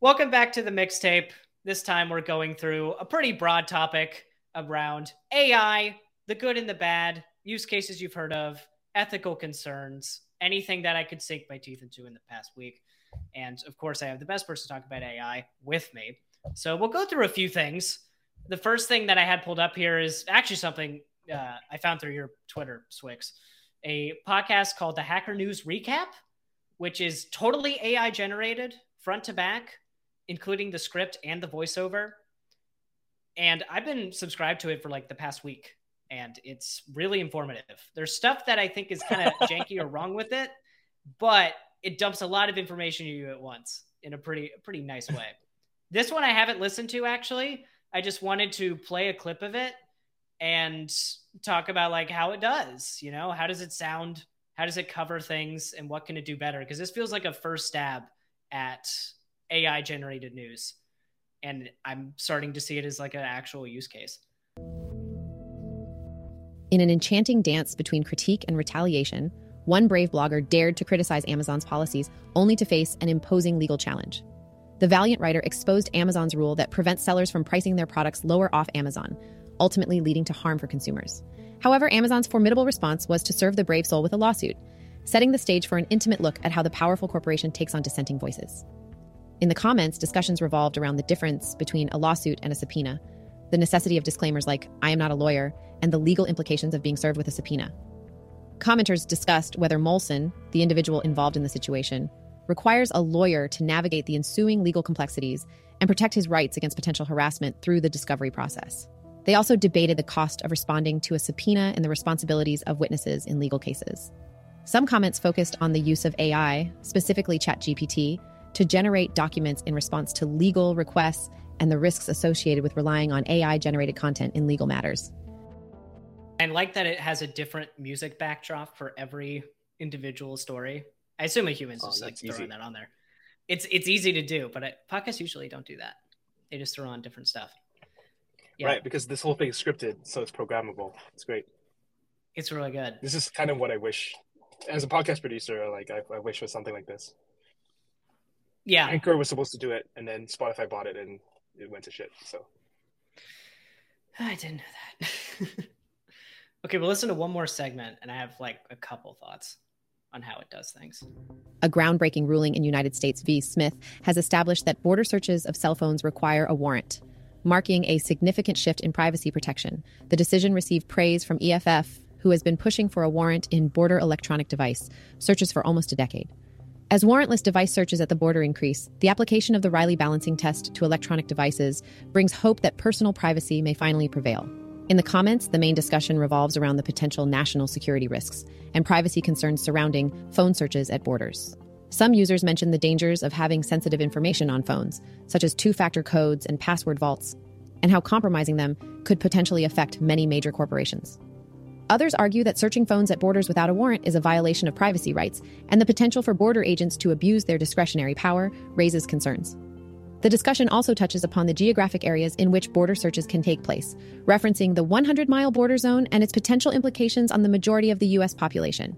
Welcome back to the mixtape. This time we're going through a pretty broad topic around AI, the good and the bad, use cases you've heard of, ethical concerns, anything that I could sink my teeth into in the past week. And of course, I have the best person to talk about AI with me. So we'll go through a few things. The first thing that I had pulled up here is actually something uh, I found through your Twitter, Swyx, a podcast called the Hacker News Recap, which is totally AI generated front to back including the script and the voiceover. And I've been subscribed to it for like the past week, and it's really informative. There's stuff that I think is kind of janky or wrong with it, but it dumps a lot of information to you at once in a pretty pretty nice way. This one I haven't listened to actually. I just wanted to play a clip of it and talk about like how it does, you know, how does it sound? How does it cover things and what can it do better? Because this feels like a first stab at AI generated news. And I'm starting to see it as like an actual use case. In an enchanting dance between critique and retaliation, one brave blogger dared to criticize Amazon's policies only to face an imposing legal challenge. The valiant writer exposed Amazon's rule that prevents sellers from pricing their products lower off Amazon, ultimately leading to harm for consumers. However, Amazon's formidable response was to serve the brave soul with a lawsuit, setting the stage for an intimate look at how the powerful corporation takes on dissenting voices. In the comments, discussions revolved around the difference between a lawsuit and a subpoena, the necessity of disclaimers like, I am not a lawyer, and the legal implications of being served with a subpoena. Commenters discussed whether Molson, the individual involved in the situation, requires a lawyer to navigate the ensuing legal complexities and protect his rights against potential harassment through the discovery process. They also debated the cost of responding to a subpoena and the responsibilities of witnesses in legal cases. Some comments focused on the use of AI, specifically ChatGPT, to generate documents in response to legal requests and the risks associated with relying on AI generated content in legal matters. I like that it has a different music backdrop for every individual story. I assume a human's oh, just like throwing that on there. It's it's easy to do, but podcasts usually don't do that. They just throw on different stuff. Yeah. Right, because this whole thing is scripted, so it's programmable. It's great. It's really good. This is kind of what I wish as a podcast producer. Like I, I wish was something like this. Yeah. Anchor was supposed to do it, and then Spotify bought it, and it went to shit. So I didn't know that. okay, we'll listen to one more segment, and I have like a couple thoughts on how it does things. A groundbreaking ruling in United States v. Smith has established that border searches of cell phones require a warrant, marking a significant shift in privacy protection. The decision received praise from EFF, who has been pushing for a warrant in border electronic device searches for almost a decade. As warrantless device searches at the border increase, the application of the Riley balancing test to electronic devices brings hope that personal privacy may finally prevail. In the comments, the main discussion revolves around the potential national security risks and privacy concerns surrounding phone searches at borders. Some users mention the dangers of having sensitive information on phones, such as two factor codes and password vaults, and how compromising them could potentially affect many major corporations. Others argue that searching phones at borders without a warrant is a violation of privacy rights, and the potential for border agents to abuse their discretionary power raises concerns. The discussion also touches upon the geographic areas in which border searches can take place, referencing the 100 mile border zone and its potential implications on the majority of the U.S. population.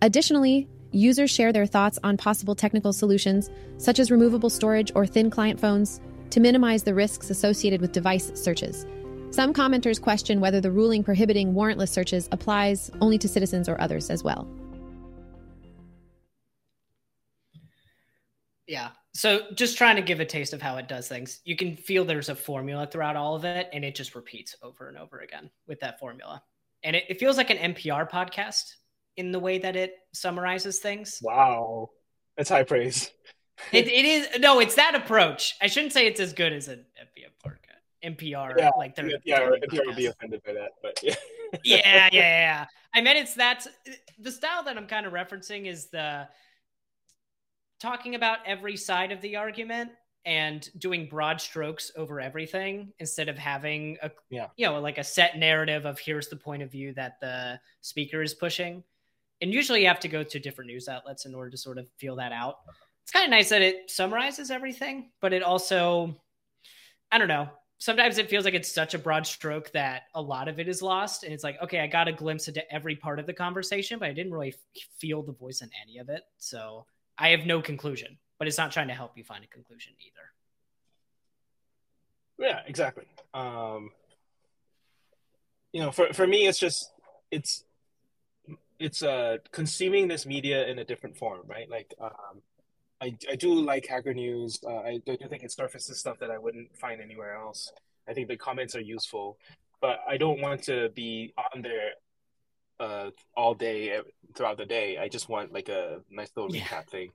Additionally, users share their thoughts on possible technical solutions, such as removable storage or thin client phones, to minimize the risks associated with device searches. Some commenters question whether the ruling prohibiting warrantless searches applies only to citizens or others as well. Yeah. So just trying to give a taste of how it does things. You can feel there's a formula throughout all of it, and it just repeats over and over again with that formula. And it, it feels like an NPR podcast in the way that it summarizes things. Wow. That's high praise. it, it is no, it's that approach. I shouldn't say it's as good as an NPR podcast. NPR. Yeah, like they're yeah, NPR would be offended by that, but yeah. yeah, yeah, yeah. I mean, it's that the style that I'm kind of referencing is the talking about every side of the argument and doing broad strokes over everything instead of having a yeah. you know like a set narrative of here's the point of view that the speaker is pushing and usually you have to go to different news outlets in order to sort of feel that out it's kind of nice that it summarizes everything but it also i don't know sometimes it feels like it's such a broad stroke that a lot of it is lost and it's like okay i got a glimpse into every part of the conversation but i didn't really f- feel the voice in any of it so i have no conclusion but it's not trying to help you find a conclusion either. Yeah, exactly. Um, you know, for for me, it's just it's it's uh consuming this media in a different form, right? Like, um, I I do like Hacker News. Uh, I do think it surfaces stuff that I wouldn't find anywhere else. I think the comments are useful, but I don't want to be on there uh all day throughout the day. I just want like a nice little Yeah. recap thing.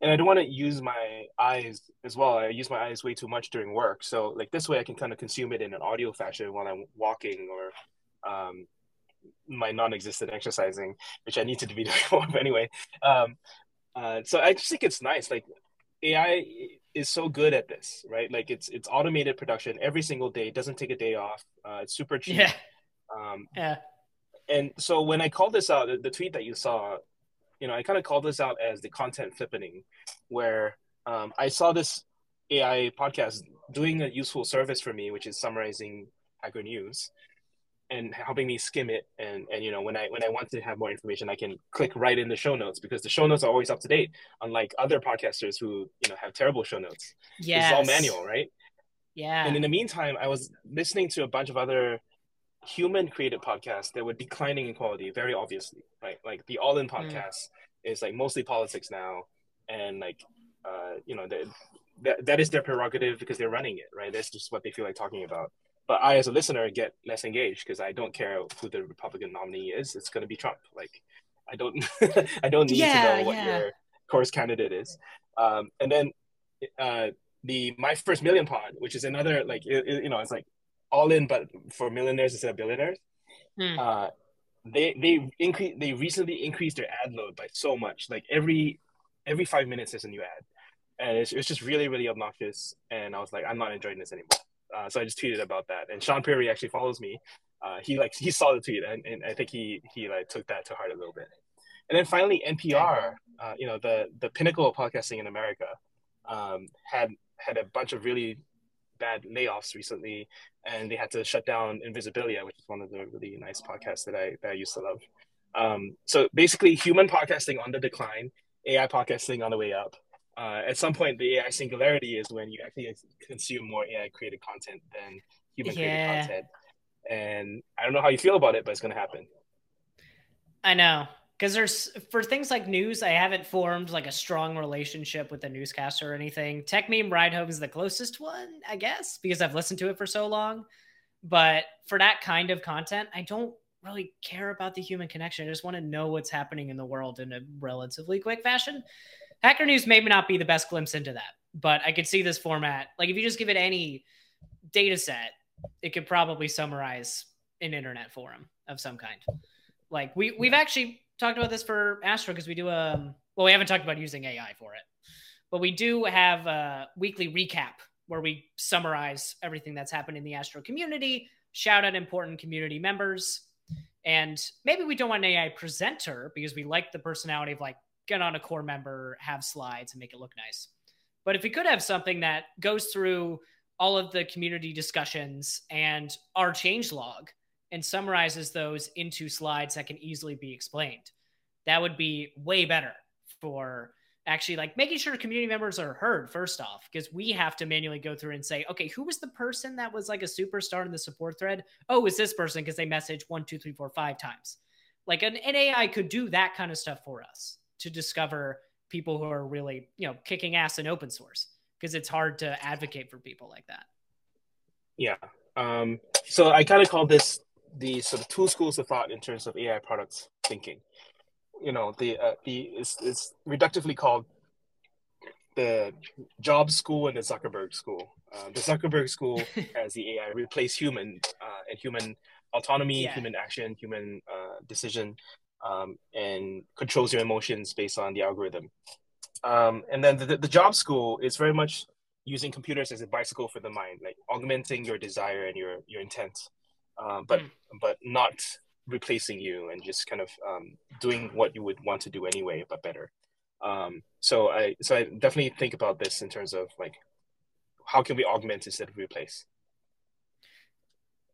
And I don't want to use my eyes as well. I use my eyes way too much during work. So like this way I can kind of consume it in an audio fashion while I'm walking or um my non-existent exercising, which I need to be doing more anyway. Um uh so I just think it's nice. Like AI is so good at this, right? Like it's it's automated production every single day. It doesn't take a day off. Uh, it's super cheap. Yeah. Um, Yeah. and so when I called this out, the, tweet that you saw, you know, I kind of called this out as the content flippening, where um, I saw this AI podcast doing a useful service for me, which is summarizing Hacker News and helping me skim it. And and you know, when I when I want to have more information, I can click right in the show notes because the show notes are always up to date, unlike other podcasters who you know have terrible show notes. Yeah. It's all manual, right? Yeah. And in the meantime, I was listening to a bunch of other human created podcasts that were declining in quality, very obviously. Right, like the All In podcast is like mostly politics now, and like uh, you know that that is their prerogative because they're running it, right? That's just what they feel like talking about. But I, as a listener, get less engaged because I don't care who the Republican nominee is. It's going to be Trump. Like, I don't, I don't need Yeah, to know what yeah. your course candidate is. Um, and then uh, the my first million pod, which is another like it, it- you know it's like all in but for millionaires instead of billionaires. Hmm. Uh, they they increase they recently increased their ad load by so much. Like every every five minutes there's a new ad, and it's, it's just really really obnoxious. And I was like, I'm not enjoying this anymore. Uh, so I just tweeted about that. And Shaan Puri actually follows me. Uh, he like he saw the tweet, and, and I think he he like took that to heart a little bit. And then finally, NPR, uh, you know, the the pinnacle of podcasting in America, um, had had a bunch of really bad layoffs recently, and they had to shut down Invisibilia, which is one of the really nice podcasts that I that I used to love. Um, so basically, human podcasting on the decline, AI podcasting on the way up. Uh, at some point, the AI singularity is when you actually consume more AI created content than human created Yeah. content. And I don't know how you feel about it, but it's going to happen. I know. Because there's for things like news, I haven't formed like a strong relationship with the newscaster or anything. Techmeme Ride Home is the closest one, I guess, because I've listened to it for so long. But for that kind of content, I don't really care about the human connection. I just want to know what's happening in the world in a relatively quick fashion. Hacker News may not be the best glimpse into that, but I could see this format. Like if you just give it any data set, it could probably summarize an internet forum of some kind. Like we we've actually talked about this for Astro because we do um well we haven't talked about using AI for it, but we do have a weekly recap where we summarize everything that's happened in the Astro community, shout out important community members, and maybe we don't want an AI presenter because we like the personality of like get on a core member, have slides, and make it look nice. But if we could have something that goes through all of the community discussions and our change log and summarizes those into slides that can easily be explained. That would be way better for actually like making sure community members are heard first off because we have to manually go through and say okay who was the person that was like a superstar in the support thread oh is this person because they messaged one two three four five times like an, an ai could do that kind of stuff for us to discover people who are really you know kicking ass in open source because it's hard to advocate for people like that Yeah. Um, so I kind of call this the sort of two schools of thought in terms of AI products thinking. You know, the uh, the it's, it's reductively called the Jobs School and the Zuckerberg School. Uh, the Zuckerberg School as the AI replace human uh, and human autonomy, Yeah. human action, human uh, decision, um, and controls your emotions based on the algorithm. Um, and then the, the Job School is very much using computers as a bicycle for the mind, like augmenting your desire and your your intent, um, but Mm. but not replacing you and just kind of um, doing what you would want to do anyway, but better. Um, so I so I definitely think about this in terms of like how can we augment instead of replace.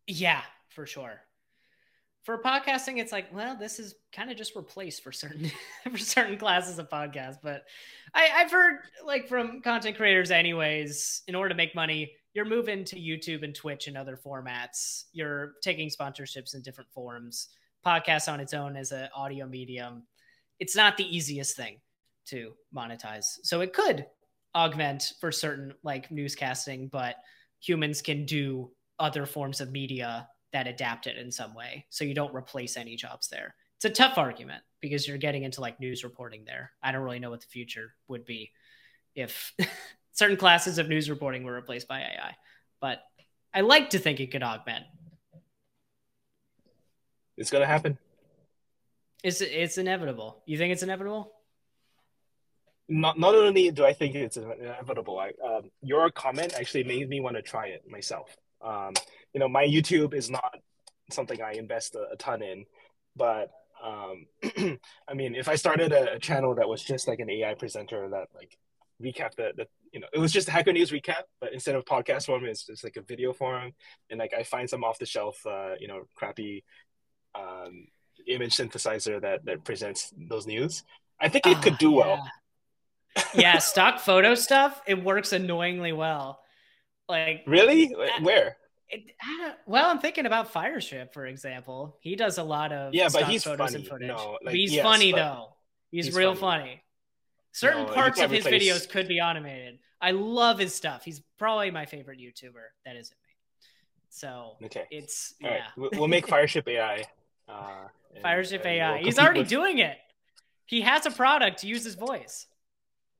Yeah, for sure. For podcasting, it's like, well, this is kind of just replaced for certain for certain classes of podcasts. But I, I've heard like from content creators, anyways, in order to make money, you're moving to YouTube and Twitch and other formats. You're taking sponsorships in different forms. Podcast on its own as an audio medium, it's not the easiest thing to monetize. So it could augment for certain like newscasting, but humans can do other forms of media that adapt it in some way. So you don't replace any jobs there. It's a tough argument because you're getting into like news reporting there. I don't really know what the future would be if certain classes of news reporting were replaced by AI. But I like to think it could augment. It's gonna happen. It's it's inevitable. You think it's inevitable? Not not only do I think it's inevitable, I, um, your comment actually made me want to try it myself. Um, you know, my YouTube is not something I invest a, a ton in, but um, I mean, if I started a, a, channel that was just like an AI presenter that like recap the, the you know, it was just Hacker News recap, but instead of podcast form, it's just like a video form, and like I find some off the shelf, uh, you know, crappy um, image synthesizer that that presents those news. I think it oh, could do yeah. well. yeah, stock photo stuff, it works annoyingly well. Like really, where? It, well, I'm thinking about Fireship, for example. He does a lot of yeah, but he's photos funny. and footage. No, like, he's yes, funny though. He's, he's real funny. funny. Certain no, parts of his replace... videos could be automated. I love his stuff. He's probably my favorite YouTuber. That isn't me. So okay, it's All yeah. Right. We'll make Fireship AI. Uh, Fireship and AI. We'll He's already with... doing it. He has a product to use his voice.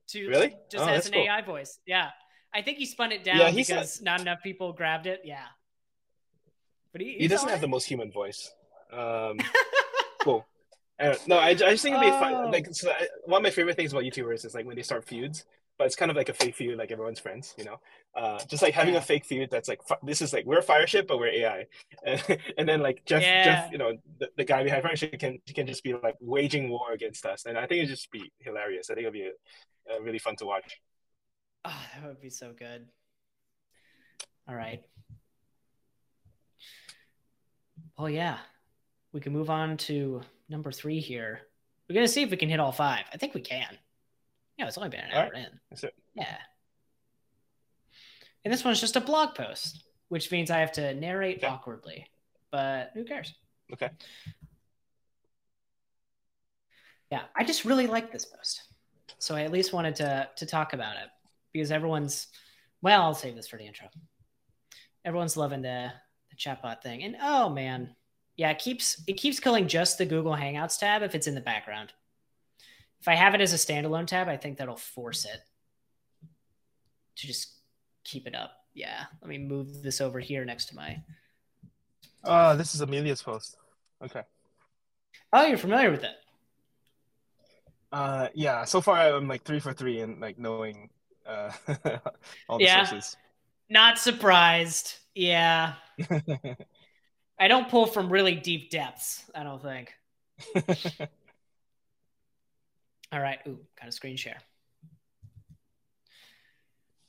To really just oh, as an cool. AI voice. Yeah. I think he spun it down yeah, because said... not enough people grabbed it. Yeah. But he, he doesn't have the most human voice. Um, cool. Uh, no, I, I just think it'd be oh. fun. Like so I, one of my favorite things about YouTubers is like when they start feuds, but it's kind of like a fake feud, like everyone's friends, you know. Uh, just like having yeah. a fake feud that's like this is like we're a Fireship, but we're AI, and, and then like Jeff, yeah. Jeff, you know, the, the guy behind Fireship can can just be like waging war against us, and I think it'd just be hilarious. I think it'd be a, a really fun to watch. Oh, that would be so good. All right. Well, yeah, we can move on to number three here. We're gonna see if we can hit all five. I think we can. Yeah, it's only been an hour right. in. That's it. Yeah. And this one's just a blog post, which means I have to narrate okay. awkwardly. But who cares? Okay. Yeah, I just really like this post. So I at least wanted to to talk about it because everyone's well, I'll save this for the intro. Everyone's loving the the chatbot thing. And oh man, yeah, it keeps it keeps killing just the Google Hangouts tab if it's in the background. If I have it as a standalone tab, I think that'll force it to just keep it up. Yeah, let me move this over here next to my. Uh, this is Amelia's post. Okay. Oh, you're familiar with it. Uh, yeah. So far, I'm like three for three in like knowing uh all the yeah. sources. Not surprised. Yeah. I don't pull from really deep depths, I don't think. All right. Ooh, kind of screen share.